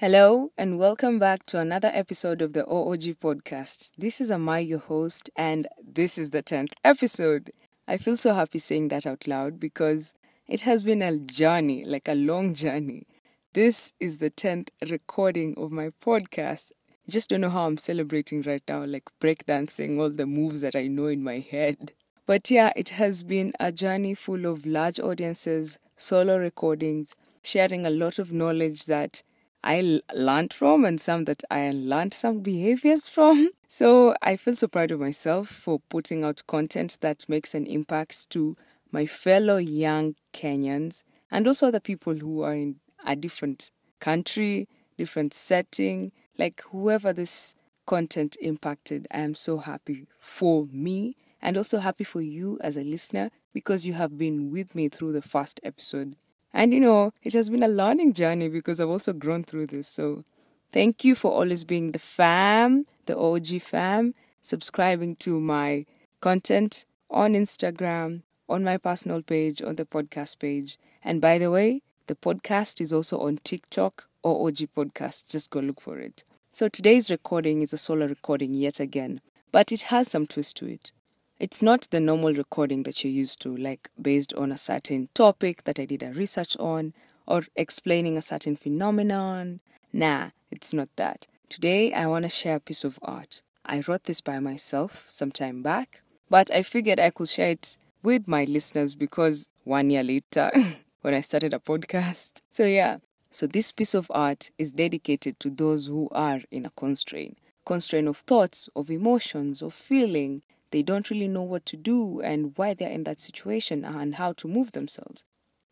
Hello, and welcome back to another episode of the OOG podcast. This is Amai, your host, and this is the 10th episode. I feel so happy saying that out loud because it has been a journey, like a long journey. This is the 10th recording of my podcast. Just don't know how I'm celebrating right now, like breakdancing all the moves that I know in my head. But yeah, it has been a journey full of large audiences, solo recordings, sharing a lot of knowledge that I learned from and some that I learned some behaviors from. So I feel so proud of myself for putting out content that makes an impact to my fellow young Kenyans and also other people who are in a different country, different setting, like whoever this content impacted. I am so happy for me and also happy for you as a listener because you have been with me through the first episode and you know, it has been a learning journey because I've also grown through this. So thank you for always being the fam, the OG fam, subscribing to my content on Instagram, on my personal page, on the podcast page. And by the way, the podcast is also on TikTok or OOG Podcast. Just go look for it. So today's recording is a solo recording yet again, but it has some twist to it. It's not the normal recording that you're used to, like based on a certain topic that I did a research on or explaining a certain phenomenon. Nah, it's not that. Today, I want to share a piece of art. I wrote this by myself some time back, but I figured I could share it with my listeners because one year later, when I started a podcast. So, yeah, so this piece of art is dedicated to those who are in a constraint constraint of thoughts, of emotions, of feeling, they don't really know what to do and why they're in that situation and how to move themselves.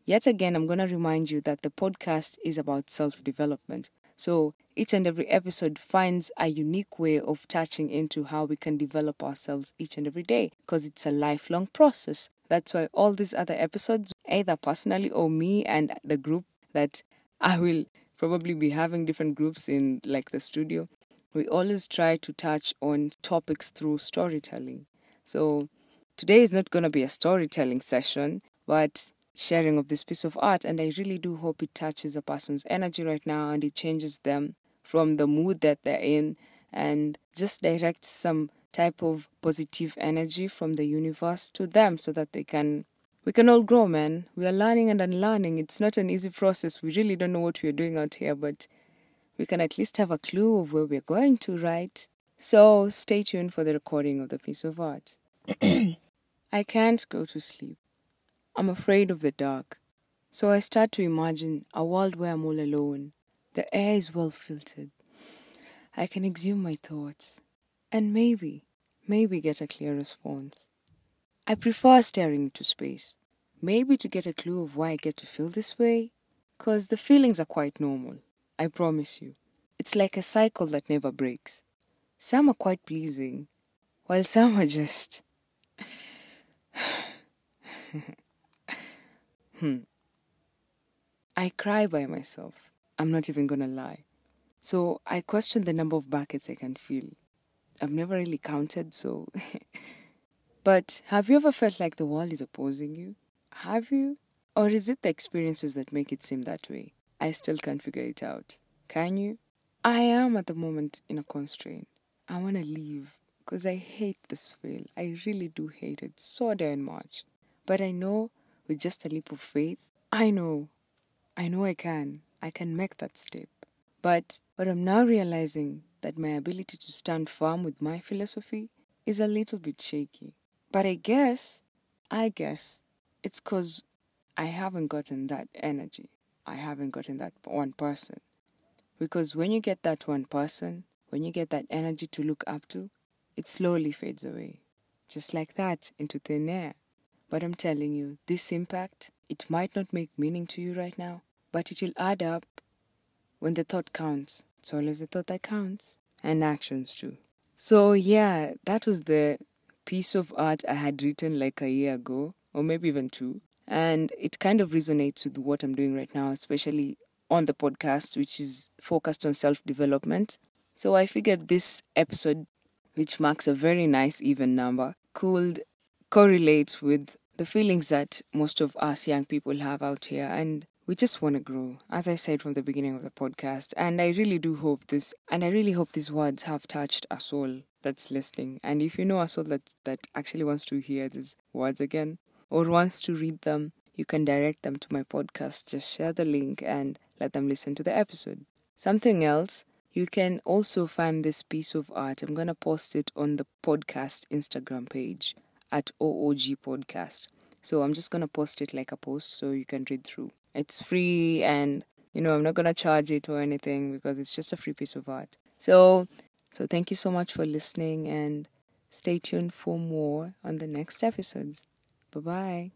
Yet again, I'm going to remind you that the podcast is about self development. So each and every episode finds a unique way of touching into how we can develop ourselves each and every day because it's a lifelong process. That's why all these other episodes, either personally or me and the group that I will probably be having different groups in like the studio, we always try to touch on topics through storytelling. So today is not going to be a storytelling session, but sharing of this piece of art. And I really do hope it touches a person's energy right now and it changes them from the mood that they're in and just directs some type of positive energy from the universe to them so that they can we can all grow man we are learning and unlearning it's not an easy process we really don't know what we're doing out here but we can at least have a clue of where we're going to, right? So stay tuned for the recording of the piece of art. I can't go to sleep. I'm afraid of the dark. So I start to imagine a world where I'm all alone. The air is well filtered. I can exhume my thoughts and maybe, maybe get a clear response. I prefer staring into space, maybe to get a clue of why I get to feel this way, because the feelings are quite normal. I promise you. It's like a cycle that never breaks. Some are quite pleasing, while some are just. hmm. I cry by myself. I'm not even gonna lie. So I question the number of buckets I can fill. I've never really counted, so. but have you ever felt like the world is opposing you? Have you? Or is it the experiences that make it seem that way? I still can't figure it out. Can you? I am at the moment in a constraint. I want to leave because I hate this field. I really do hate it so damn much. But I know with just a leap of faith, I know, I know I can. I can make that step. But what I'm now realizing that my ability to stand firm with my philosophy is a little bit shaky. But I guess, I guess, it's because I haven't gotten that energy. I haven't gotten that one person. Because when you get that one person, when you get that energy to look up to, it slowly fades away. Just like that, into thin air. But I'm telling you, this impact, it might not make meaning to you right now, but it will add up when the thought counts. It's always the thought that counts, and actions too. So, yeah, that was the piece of art I had written like a year ago, or maybe even two. And it kind of resonates with what I'm doing right now, especially on the podcast, which is focused on self development. So I figured this episode, which marks a very nice even number, could correlate with the feelings that most of us young people have out here. And we just want to grow, as I said from the beginning of the podcast. And I really do hope this, and I really hope these words have touched a soul that's listening. And if you know a soul that, that actually wants to hear these words again or wants to read them, you can direct them to my podcast. Just share the link and let them listen to the episode. Something else, you can also find this piece of art. I'm going to post it on the podcast Instagram page at OOG Podcast. So I'm just going to post it like a post so you can read through. It's free and you know, I'm not going to charge it or anything because it's just a free piece of art. So so thank you so much for listening and stay tuned for more on the next episodes. Bye-bye.